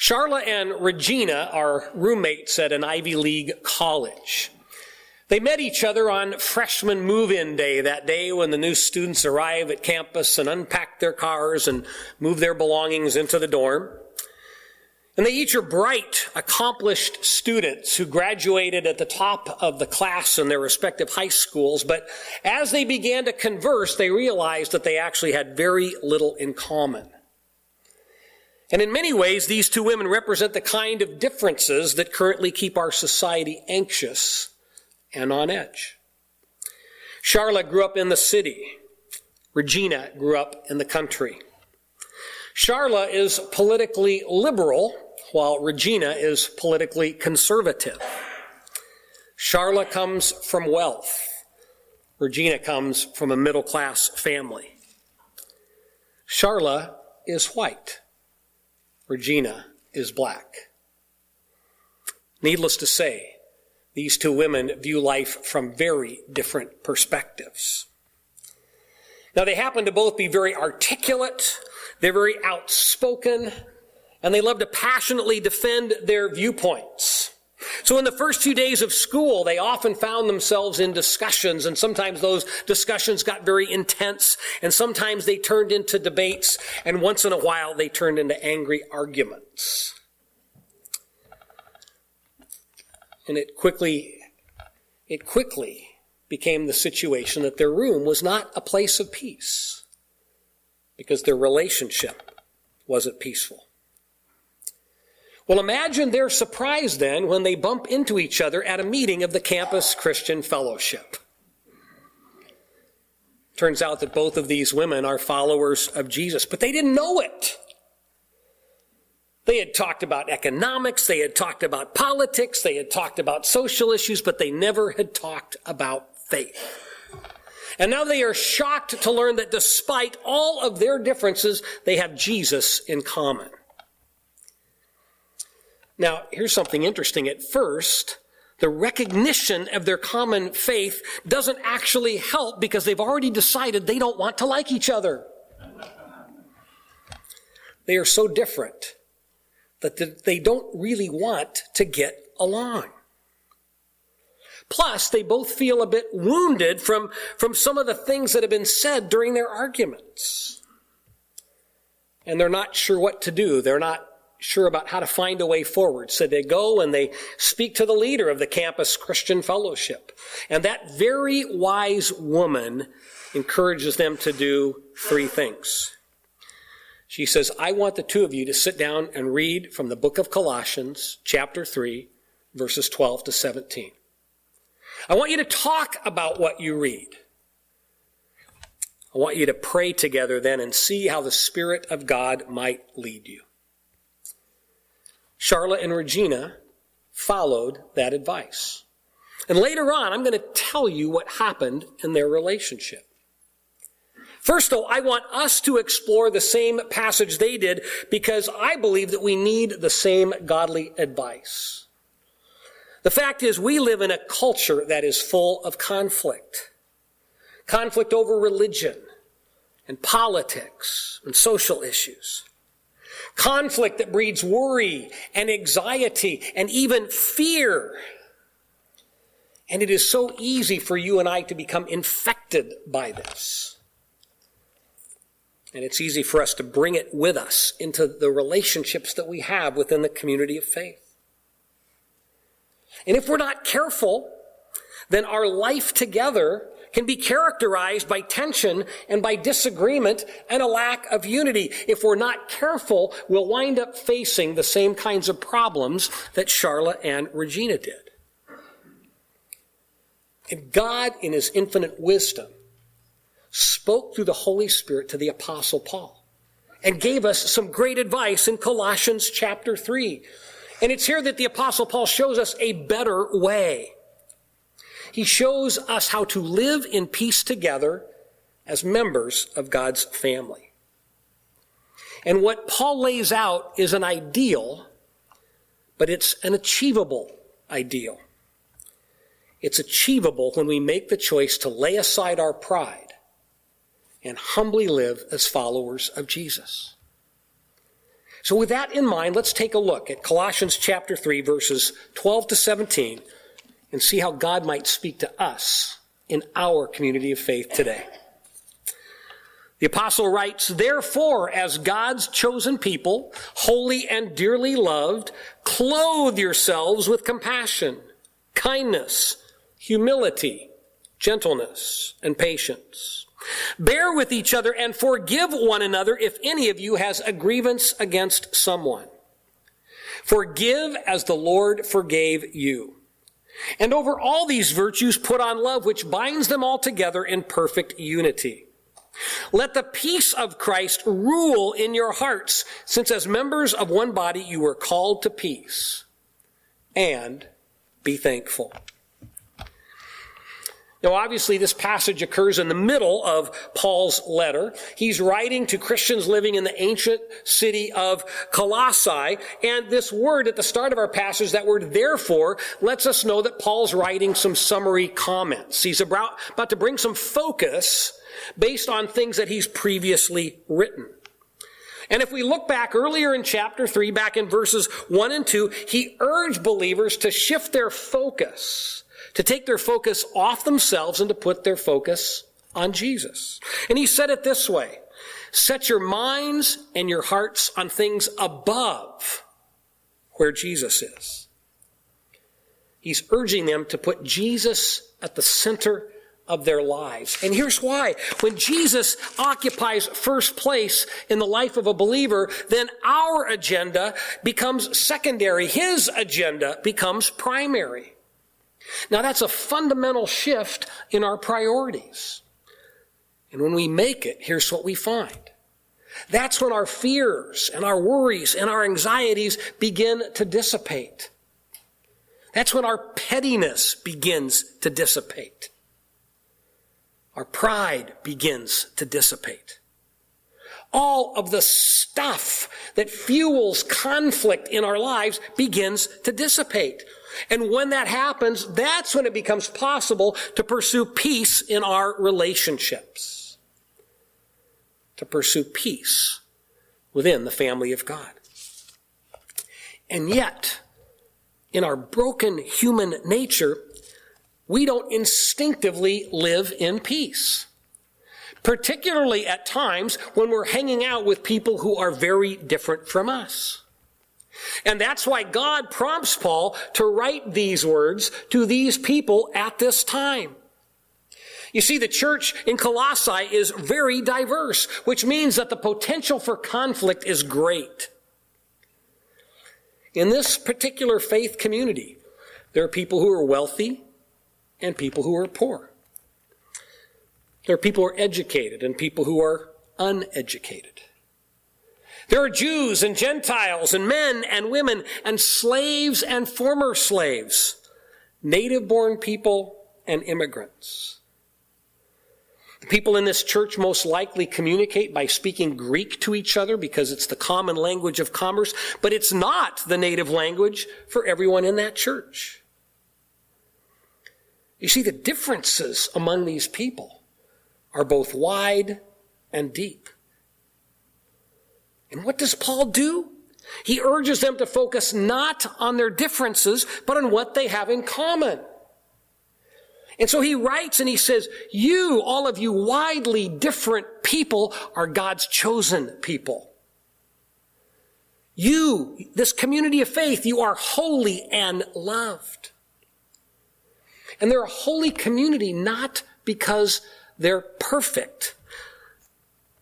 Charla and Regina are roommates at an Ivy League college. They met each other on freshman move-in day, that day when the new students arrive at campus and unpack their cars and move their belongings into the dorm. And they each are bright, accomplished students who graduated at the top of the class in their respective high schools. But as they began to converse, they realized that they actually had very little in common. And in many ways, these two women represent the kind of differences that currently keep our society anxious and on edge. Charlotte grew up in the city. Regina grew up in the country. Charla is politically liberal, while Regina is politically conservative. Charla comes from wealth. Regina comes from a middle class family. Charla is white. Regina is black. Needless to say, these two women view life from very different perspectives. Now, they happen to both be very articulate, they're very outspoken, and they love to passionately defend their viewpoints. So in the first few days of school, they often found themselves in discussions, and sometimes those discussions got very intense, and sometimes they turned into debates, and once in a while they turned into angry arguments. And it quickly, it quickly became the situation that their room was not a place of peace, because their relationship wasn't peaceful. Well, imagine their surprise then when they bump into each other at a meeting of the Campus Christian Fellowship. Turns out that both of these women are followers of Jesus, but they didn't know it. They had talked about economics, they had talked about politics, they had talked about social issues, but they never had talked about faith. And now they are shocked to learn that despite all of their differences, they have Jesus in common. Now, here's something interesting. At first, the recognition of their common faith doesn't actually help because they've already decided they don't want to like each other. They are so different that they don't really want to get along. Plus, they both feel a bit wounded from, from some of the things that have been said during their arguments. And they're not sure what to do. They're not sure about how to find a way forward. So they go and they speak to the leader of the campus Christian fellowship. And that very wise woman encourages them to do three things. She says, I want the two of you to sit down and read from the book of Colossians, chapter 3, verses 12 to 17. I want you to talk about what you read. I want you to pray together then and see how the Spirit of God might lead you. Charlotte and Regina followed that advice. And later on, I'm going to tell you what happened in their relationship. First, though, I want us to explore the same passage they did because I believe that we need the same godly advice. The fact is, we live in a culture that is full of conflict. Conflict over religion and politics and social issues. Conflict that breeds worry and anxiety and even fear. And it is so easy for you and I to become infected by this. And it's easy for us to bring it with us into the relationships that we have within the community of faith. And if we're not careful, then our life together can be characterized by tension and by disagreement and a lack of unity. If we're not careful, we'll wind up facing the same kinds of problems that Charla and Regina did. And God, in his infinite wisdom, spoke through the Holy Spirit to the Apostle Paul and gave us some great advice in Colossians chapter 3. And it's here that the Apostle Paul shows us a better way. He shows us how to live in peace together as members of God's family. And what Paul lays out is an ideal, but it's an achievable ideal. It's achievable when we make the choice to lay aside our pride and humbly live as followers of Jesus. So, with that in mind, let's take a look at Colossians chapter 3, verses 12 to 17, and see how God might speak to us in our community of faith today. The apostle writes, Therefore, as God's chosen people, holy and dearly loved, clothe yourselves with compassion, kindness, humility, gentleness, and patience. Bear with each other and forgive one another if any of you has a grievance against someone. Forgive as the Lord forgave you. And over all these virtues, put on love, which binds them all together in perfect unity. Let the peace of Christ rule in your hearts, since as members of one body you were called to peace. And be thankful. Now, obviously, this passage occurs in the middle of Paul's letter. He's writing to Christians living in the ancient city of Colossae. And this word at the start of our passage, that word therefore, lets us know that Paul's writing some summary comments. He's about, about to bring some focus based on things that he's previously written. And if we look back earlier in chapter 3, back in verses 1 and 2, he urged believers to shift their focus to take their focus off themselves and to put their focus on Jesus. And he said it this way Set your minds and your hearts on things above where Jesus is. He's urging them to put Jesus at the center of their lives. And here's why. When Jesus occupies first place in the life of a believer, then our agenda becomes secondary. His agenda becomes primary. Now that's a fundamental shift in our priorities. And when we make it, here's what we find. That's when our fears and our worries and our anxieties begin to dissipate. That's when our pettiness begins to dissipate. Our pride begins to dissipate. All of the stuff that fuels conflict in our lives begins to dissipate. And when that happens, that's when it becomes possible to pursue peace in our relationships. To pursue peace within the family of God. And yet, in our broken human nature, we don't instinctively live in peace. Particularly at times when we're hanging out with people who are very different from us. And that's why God prompts Paul to write these words to these people at this time. You see, the church in Colossae is very diverse, which means that the potential for conflict is great. In this particular faith community, there are people who are wealthy and people who are poor. There are people who are educated and people who are uneducated. There are Jews and Gentiles and men and women and slaves and former slaves, native born people and immigrants. The people in this church most likely communicate by speaking Greek to each other because it's the common language of commerce, but it's not the native language for everyone in that church. You see, the differences among these people are both wide and deep. And what does Paul do? He urges them to focus not on their differences, but on what they have in common. And so he writes and he says, you, all of you widely different people, are God's chosen people. You, this community of faith, you are holy and loved. And they're a holy community not because they're perfect,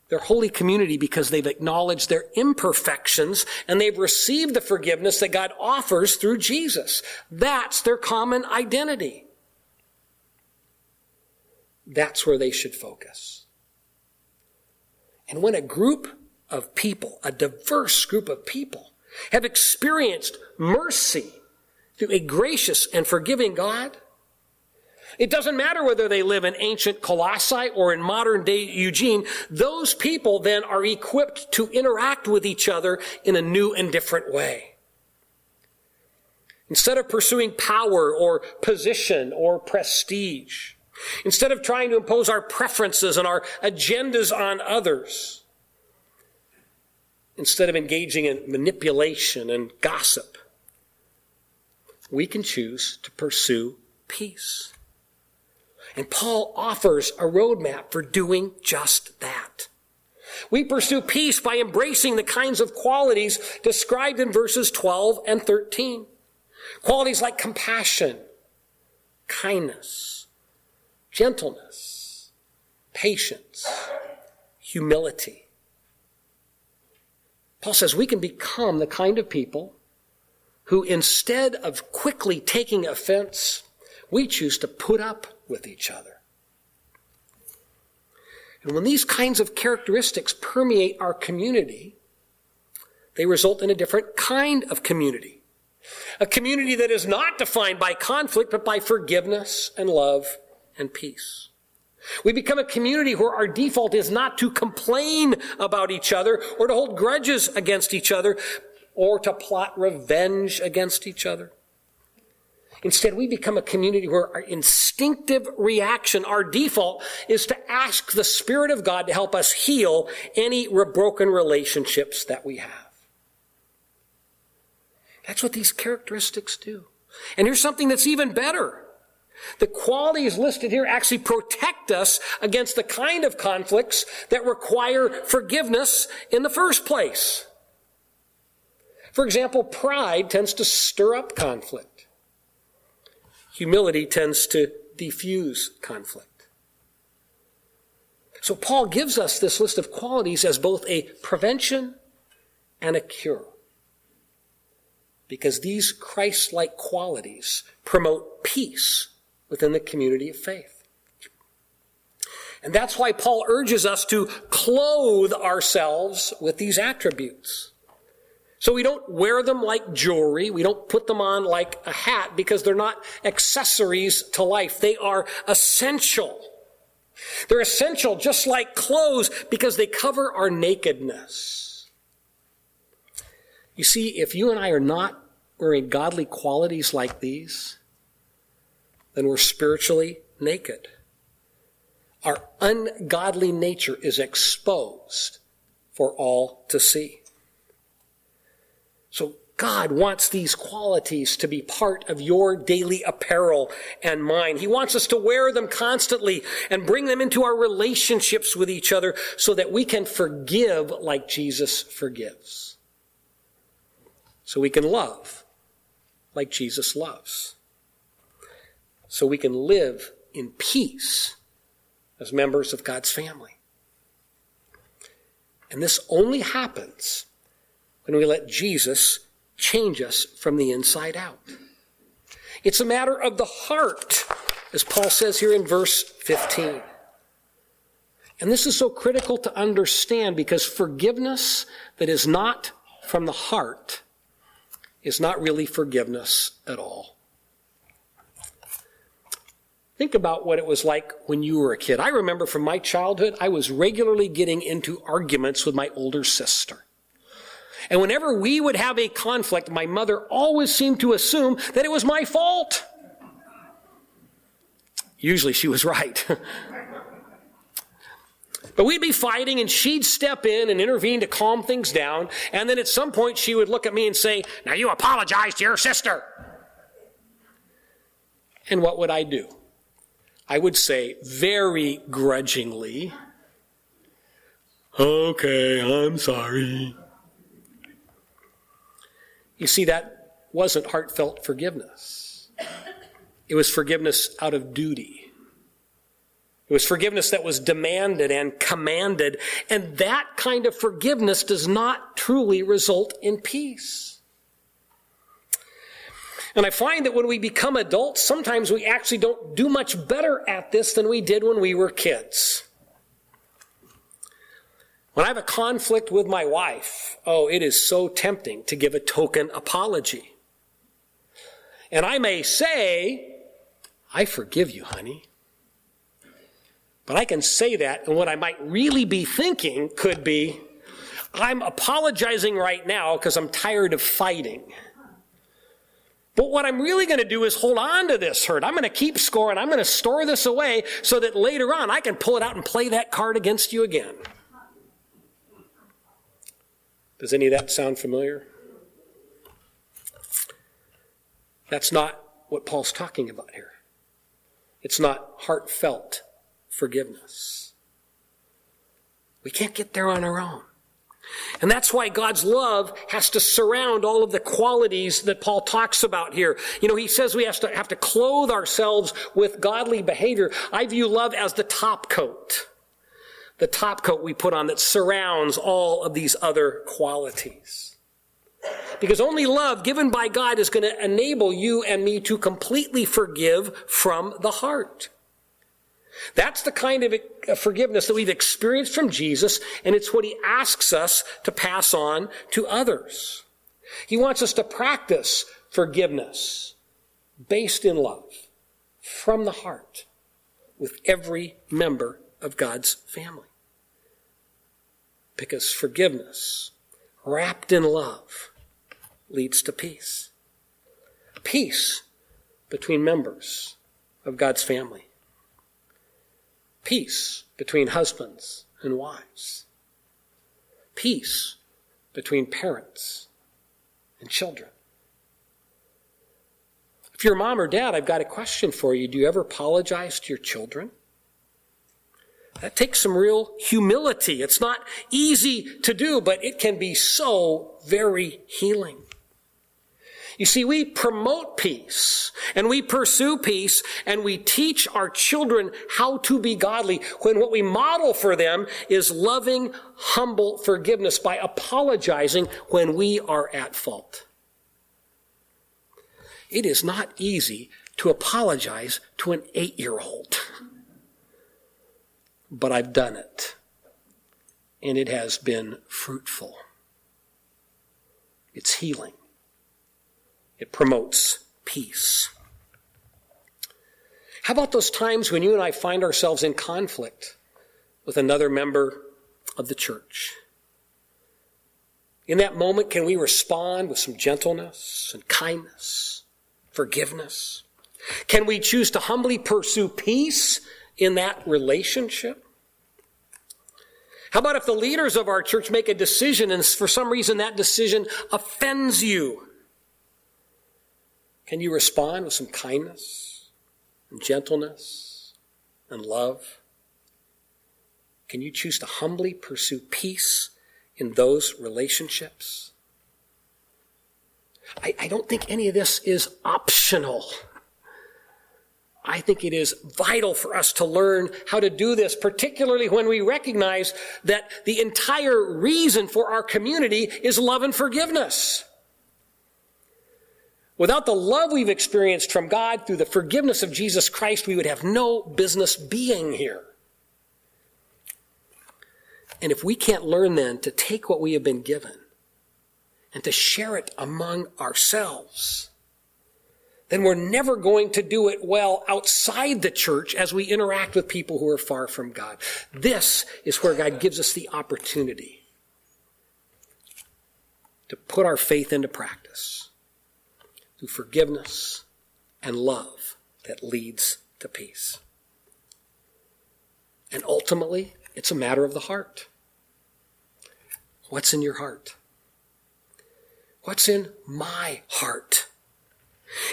their holy community because they've acknowledged their imperfections and they've received the forgiveness that God offers through Jesus. That's their common identity. That's where they should focus. And when a group of people, a diverse group of people, have experienced mercy through a gracious and forgiving God, it doesn't matter whether they live in ancient Colossae or in modern day Eugene. Those people then are equipped to interact with each other in a new and different way. Instead of pursuing power or position or prestige, instead of trying to impose our preferences and our agendas on others, instead of engaging in manipulation and gossip, we can choose to pursue peace. And Paul offers a roadmap for doing just that. We pursue peace by embracing the kinds of qualities described in verses 12 and 13. Qualities like compassion, kindness, gentleness, patience, humility. Paul says we can become the kind of people who, instead of quickly taking offense, we choose to put up with each other. And when these kinds of characteristics permeate our community, they result in a different kind of community. A community that is not defined by conflict, but by forgiveness and love and peace. We become a community where our default is not to complain about each other or to hold grudges against each other or to plot revenge against each other. Instead, we become a community where our instinctive reaction, our default, is to ask the Spirit of God to help us heal any broken relationships that we have. That's what these characteristics do. And here's something that's even better. The qualities listed here actually protect us against the kind of conflicts that require forgiveness in the first place. For example, pride tends to stir up conflict. Humility tends to diffuse conflict. So Paul gives us this list of qualities as both a prevention and a cure because these Christ like qualities promote peace within the community of faith. And that's why Paul urges us to clothe ourselves with these attributes. So we don't wear them like jewelry. We don't put them on like a hat because they're not accessories to life. They are essential. They're essential just like clothes because they cover our nakedness. You see, if you and I are not wearing godly qualities like these, then we're spiritually naked. Our ungodly nature is exposed for all to see. So God wants these qualities to be part of your daily apparel and mine. He wants us to wear them constantly and bring them into our relationships with each other so that we can forgive like Jesus forgives so we can love like Jesus loves. So we can live in peace as members of God's family. And this only happens when we let Jesus change us from the inside out. It's a matter of the heart, as Paul says here in verse 15. And this is so critical to understand because forgiveness that is not from the heart is not really forgiveness at all. Think about what it was like when you were a kid. I remember from my childhood, I was regularly getting into arguments with my older sister. And whenever we would have a conflict, my mother always seemed to assume that it was my fault. Usually she was right. But we'd be fighting and she'd step in and intervene to calm things down. And then at some point she would look at me and say, Now you apologize to your sister. And what would I do? I would say very grudgingly, Okay, I'm sorry. You see, that wasn't heartfelt forgiveness. It was forgiveness out of duty. It was forgiveness that was demanded and commanded. And that kind of forgiveness does not truly result in peace. And I find that when we become adults, sometimes we actually don't do much better at this than we did when we were kids. When I have a conflict with my wife, oh, it is so tempting to give a token apology. And I may say, I forgive you, honey. But I can say that, and what I might really be thinking could be, I'm apologizing right now because I'm tired of fighting. But what I'm really going to do is hold on to this hurt. I'm going to keep score and I'm going to store this away so that later on I can pull it out and play that card against you again. Does any of that sound familiar? That's not what Paul's talking about here. It's not heartfelt forgiveness. We can't get there on our own. And that's why God's love has to surround all of the qualities that Paul talks about here. You know, he says we have to, have to clothe ourselves with godly behavior. I view love as the top coat. The top coat we put on that surrounds all of these other qualities. Because only love given by God is going to enable you and me to completely forgive from the heart. That's the kind of forgiveness that we've experienced from Jesus, and it's what he asks us to pass on to others. He wants us to practice forgiveness based in love from the heart with every member of God's family. Because forgiveness wrapped in love leads to peace. Peace between members of God's family. Peace between husbands and wives. Peace between parents and children. If you're mom or dad, I've got a question for you. Do you ever apologize to your children? That takes some real humility. It's not easy to do, but it can be so very healing. You see, we promote peace and we pursue peace and we teach our children how to be godly when what we model for them is loving, humble forgiveness by apologizing when we are at fault. It is not easy to apologize to an eight year old, but I've done it and it has been fruitful. It's healing. It promotes peace. How about those times when you and I find ourselves in conflict with another member of the church? In that moment, can we respond with some gentleness and kindness, forgiveness? Can we choose to humbly pursue peace in that relationship? How about if the leaders of our church make a decision and for some reason that decision offends you? Can you respond with some kindness and gentleness and love? Can you choose to humbly pursue peace in those relationships? I, I, don't think any of this is optional. I think it is vital for us to learn how to do this, particularly when we recognize that the entire reason for our community is love and forgiveness. Without the love we've experienced from God through the forgiveness of Jesus Christ, we would have no business being here. And if we can't learn then to take what we have been given and to share it among ourselves, then we're never going to do it well outside the church as we interact with people who are far from God. This is where God gives us the opportunity to put our faith into practice through forgiveness and love that leads to peace. And ultimately, it's a matter of the heart. What's in your heart? What's in my heart?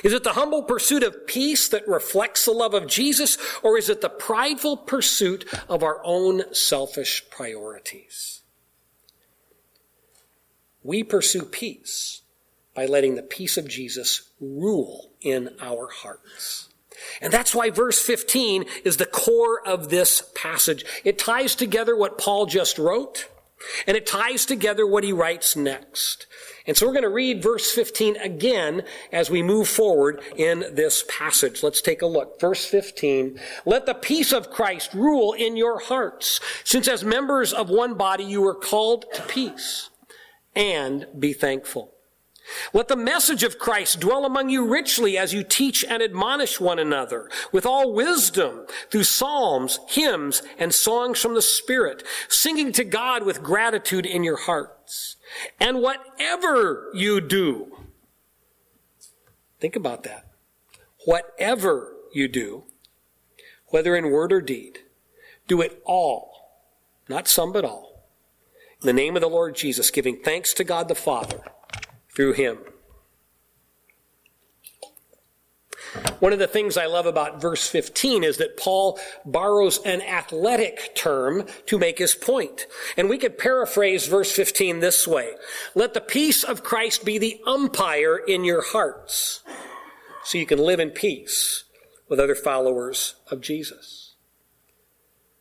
Is it the humble pursuit of peace that reflects the love of Jesus, or is it the prideful pursuit of our own selfish priorities? We pursue peace by letting the peace of Jesus rule in our hearts. And that's why verse 15 is the core of this passage. It ties together what Paul just wrote, and it ties together what he writes next. And so we're going to read verse 15 again as we move forward in this passage. Let's take a look. Verse 15. Let the peace of Christ rule in your hearts, since as members of one body you are called to peace, and be thankful. Let the message of Christ dwell among you richly as you teach and admonish one another with all wisdom through psalms, hymns, and songs from the Spirit, singing to God with gratitude in your hearts. And whatever you do, think about that. Whatever you do, whether in word or deed, do it all, not some but all, in the name of the Lord Jesus, giving thanks to God the Father through him. One of the things I love about verse 15 is that Paul borrows an athletic term to make his point. And we could paraphrase verse 15 this way. Let the peace of Christ be the umpire in your hearts so you can live in peace with other followers of Jesus.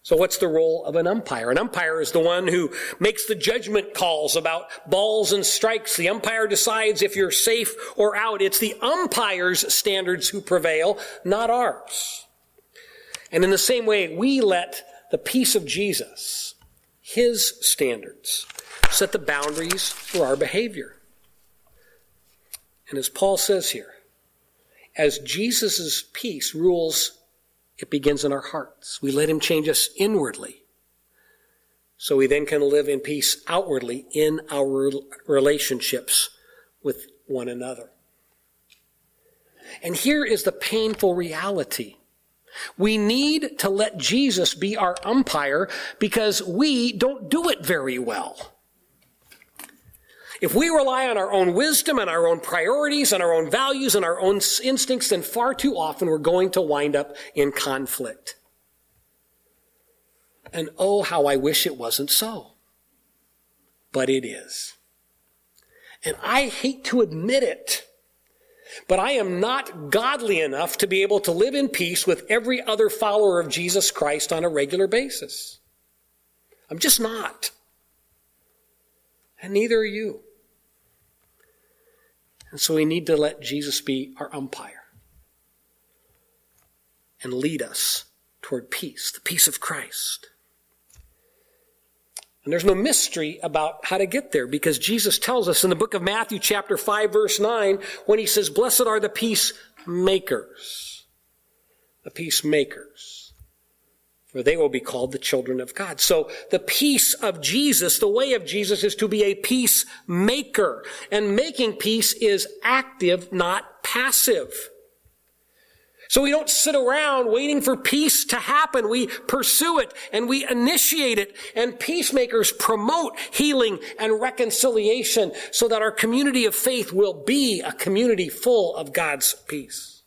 So what's the role of an umpire? An umpire is the one who makes the judgment calls about balls and strikes. The umpire decides if you're safe or out. It's the umpire's standards who prevail, not ours. And in the same way, we let the peace of Jesus, his standards, set the boundaries for our behavior. And as Paul says here, as Jesus' peace rules it begins in our hearts. We let Him change us inwardly. So we then can live in peace outwardly in our relationships with one another. And here is the painful reality. We need to let Jesus be our umpire because we don't do it very well. If we rely on our own wisdom and our own priorities and our own values and our own instincts, then far too often we're going to wind up in conflict. And oh, how I wish it wasn't so. But it is. And I hate to admit it, but I am not godly enough to be able to live in peace with every other follower of Jesus Christ on a regular basis. I'm just not. And neither are you. And so we need to let Jesus be our umpire and lead us toward peace, the peace of Christ. And there's no mystery about how to get there because Jesus tells us in the book of Matthew, chapter 5, verse 9, when he says, Blessed are the peacemakers. The peacemakers for they will be called the children of God. So the peace of Jesus, the way of Jesus is to be a peacemaker. And making peace is active, not passive. So we don't sit around waiting for peace to happen. We pursue it and we initiate it. And peacemakers promote healing and reconciliation so that our community of faith will be a community full of God's peace.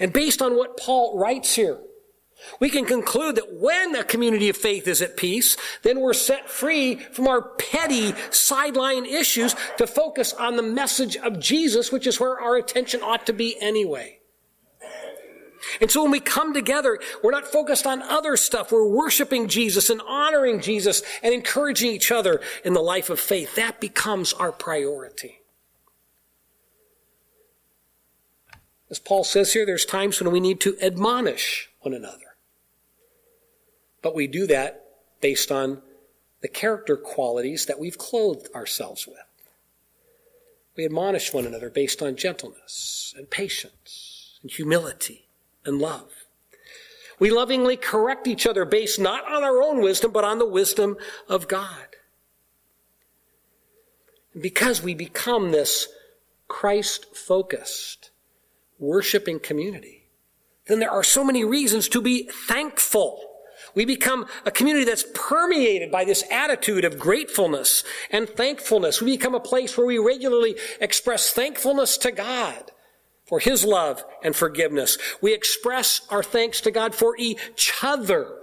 And based on what Paul writes here, we can conclude that when a community of faith is at peace, then we're set free from our petty sideline issues to focus on the message of Jesus, which is where our attention ought to be anyway. And so when we come together, we're not focused on other stuff. We're worshiping Jesus and honoring Jesus and encouraging each other in the life of faith. That becomes our priority. As Paul says here, there's times when we need to admonish one another. But we do that based on the character qualities that we've clothed ourselves with. We admonish one another based on gentleness and patience and humility and love. We lovingly correct each other based not on our own wisdom, but on the wisdom of God. And because we become this Christ focused, worshiping community, then there are so many reasons to be thankful we become a community that's permeated by this attitude of gratefulness and thankfulness. We become a place where we regularly express thankfulness to God for His love and forgiveness. We express our thanks to God for each other,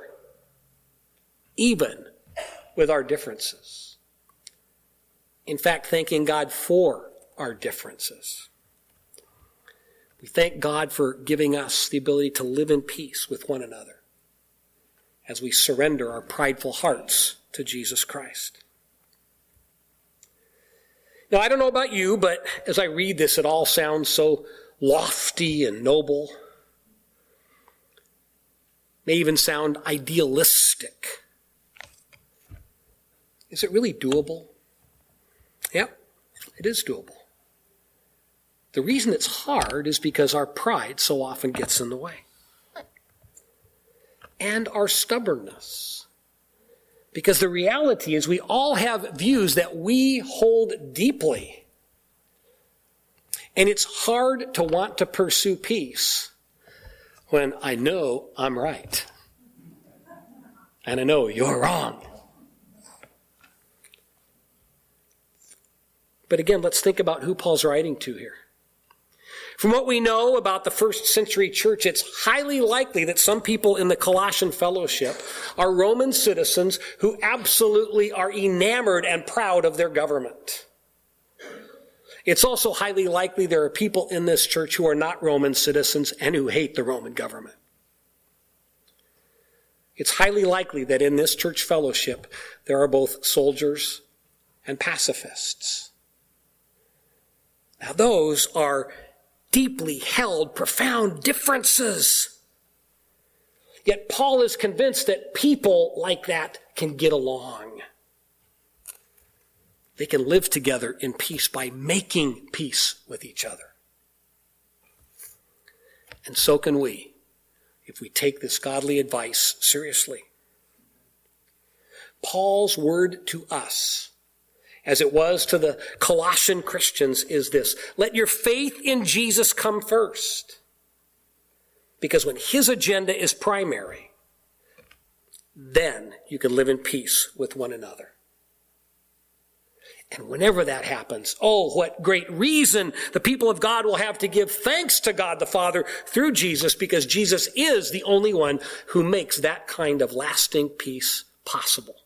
even with our differences. In fact, thanking God for our differences. We thank God for giving us the ability to live in peace with one another as we surrender our prideful hearts to Jesus Christ. Now, I don't know about you, but as I read this, it all sounds so lofty and noble. May even sound idealistic. Is it really doable? Yeah, it is doable. The reason it's hard is because our pride so often gets in the way and our stubbornness. Because the reality is, we all have views that we hold deeply. And it's hard to want to pursue peace when I know I'm right. And I know you're wrong. But again, let's think about who Paul's writing to here. From what we know about the first century church, it's highly likely that some people in the Colossian fellowship are Roman citizens who absolutely are enamored and proud of their government. It's also highly likely there are people in this church who are not Roman citizens and who hate the Roman government. It's highly likely that in this church fellowship there are both soldiers and pacifists. Now, those are deeply held, profound differences. Yet Paul is convinced that people like that can get along. They can live together in peace by making peace with each other. And so can we if we take this godly advice seriously. Paul's word to us, as it was to the Colossian Christians, is this let your faith in Jesus come first. Because when his agenda is primary, then you can live in peace with one another. And whenever that happens, oh, what great reason the people of God will have to give thanks to God the Father through Jesus because Jesus is the only one who makes that kind of lasting peace possible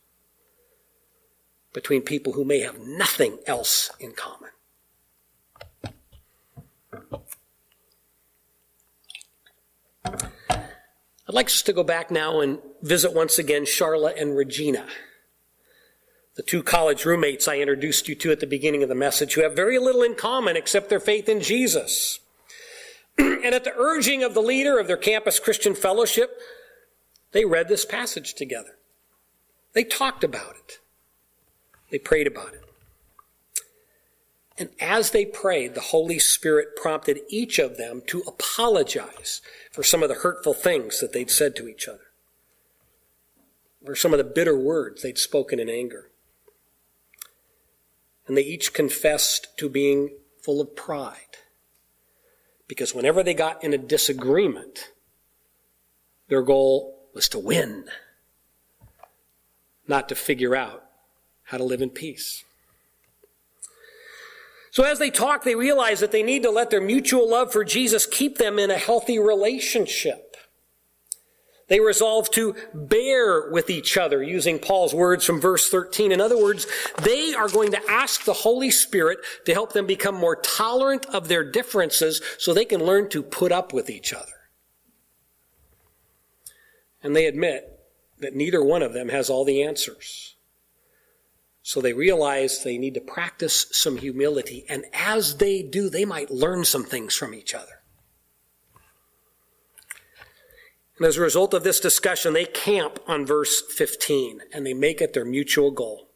between people who may have nothing else in common. I'd like us to go back now and visit once again Charlotte and Regina the two college roommates I introduced you to at the beginning of the message, who have very little in common except their faith in Jesus. and at the urging of the leader of their campus Christian fellowship, they read this passage together. They talked about it. They prayed about it. And as they prayed, the Holy Spirit prompted each of them to apologize for some of the hurtful things that they'd said to each other, for some of the bitter words they'd spoken in anger and they each confessed to being full of pride. Because whenever they got in a disagreement, their goal was to win, not to figure out how to live in peace. So as they talk, they realize that they need to let their mutual love for Jesus keep them in a healthy relationship. They resolve to bear with each other, using Paul's words from verse 13. In other words, they are going to ask the Holy Spirit to help them become more tolerant of their differences so they can learn to put up with each other. And they admit that neither one of them has all the answers. So they realize they need to practice some humility. And as they do, they might learn some things from each other. And as a result of this discussion, they camp on verse 15 and they make it their mutual goal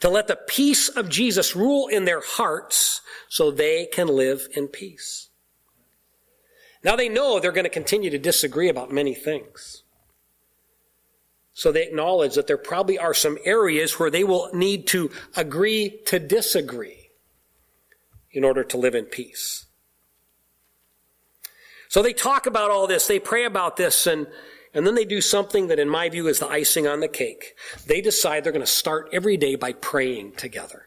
to let the peace of Jesus rule in their hearts so they can live in peace. Now they know they're going to continue to disagree about many things. So they acknowledge that there probably are some areas where they will need to agree to disagree in order to live in peace. So they talk about all this, they pray about this, and, and then they do something that, in my view, is the icing on the cake. They decide they're going to start every day by praying together.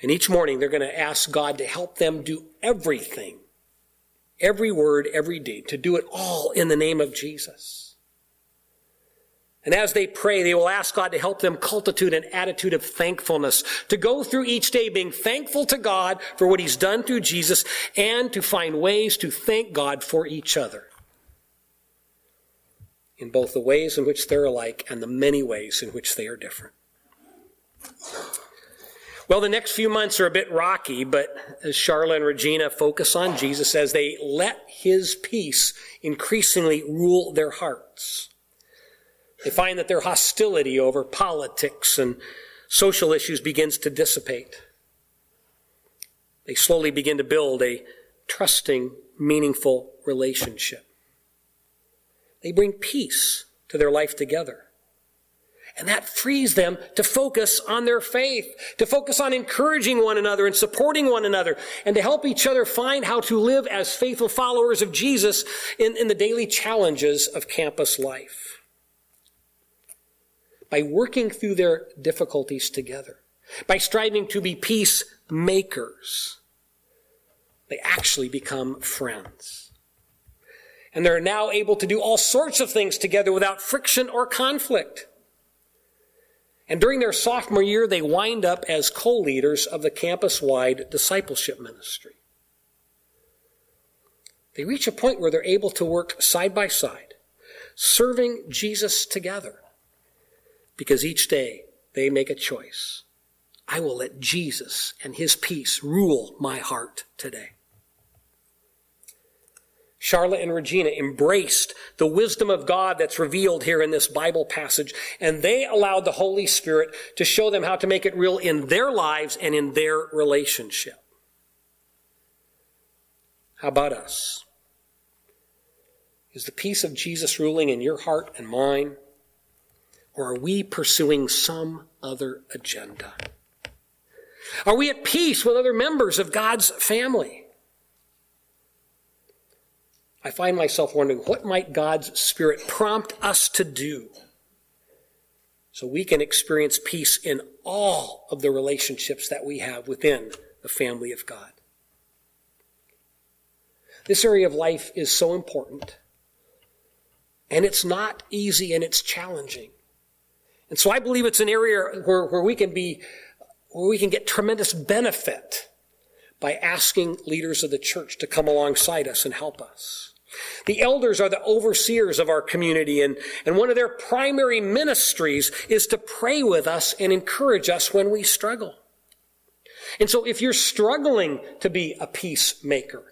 And each morning they're going to ask God to help them do everything, every word, every deed, to do it all in the name of Jesus. And as they pray, they will ask God to help them cultivate an attitude of thankfulness, to go through each day being thankful to God for what He's done through Jesus, and to find ways to thank God for each other. In both the ways in which they're alike and the many ways in which they are different. Well, the next few months are a bit rocky, but as Charlotte and Regina focus on Jesus as they let His peace increasingly rule their hearts. They find that their hostility over politics and social issues begins to dissipate. They slowly begin to build a trusting, meaningful relationship. They bring peace to their life together. And that frees them to focus on their faith, to focus on encouraging one another and supporting one another, and to help each other find how to live as faithful followers of Jesus in, in the daily challenges of campus life by working through their difficulties together, by striving to be peacemakers, they actually become friends. And they're now able to do all sorts of things together without friction or conflict. And during their sophomore year, they wind up as co-leaders of the campus-wide discipleship ministry. They reach a point where they're able to work side by side, serving Jesus together. Because each day they make a choice. I will let Jesus and his peace rule my heart today. Charlotte and Regina embraced the wisdom of God that's revealed here in this Bible passage, and they allowed the Holy Spirit to show them how to make it real in their lives and in their relationship. How about us? Is the peace of Jesus ruling in your heart and mine? Or are we pursuing some other agenda? Are we at peace with other members of God's family? I find myself wondering what might God's Spirit prompt us to do so we can experience peace in all of the relationships that we have within the family of God. This area of life is so important, and it's not easy and it's challenging. And so I believe it's an area where, where we can be, where we can get tremendous benefit by asking leaders of the church to come alongside us and help us. The elders are the overseers of our community, and, and one of their primary ministries is to pray with us and encourage us when we struggle. And so if you're struggling to be a peacemaker,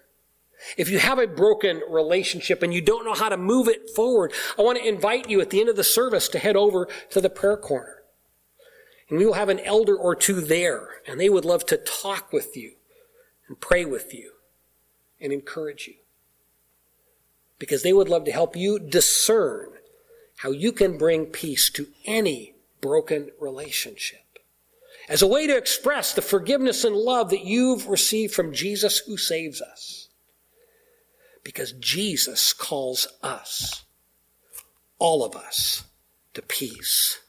if you have a broken relationship and you don't know how to move it forward, I want to invite you at the end of the service to head over to the prayer corner. And we will have an elder or two there, and they would love to talk with you and pray with you and encourage you because they would love to help you discern how you can bring peace to any broken relationship as a way to express the forgiveness and love that you've received from Jesus who saves us. Because Jesus calls us, all of us, to peace.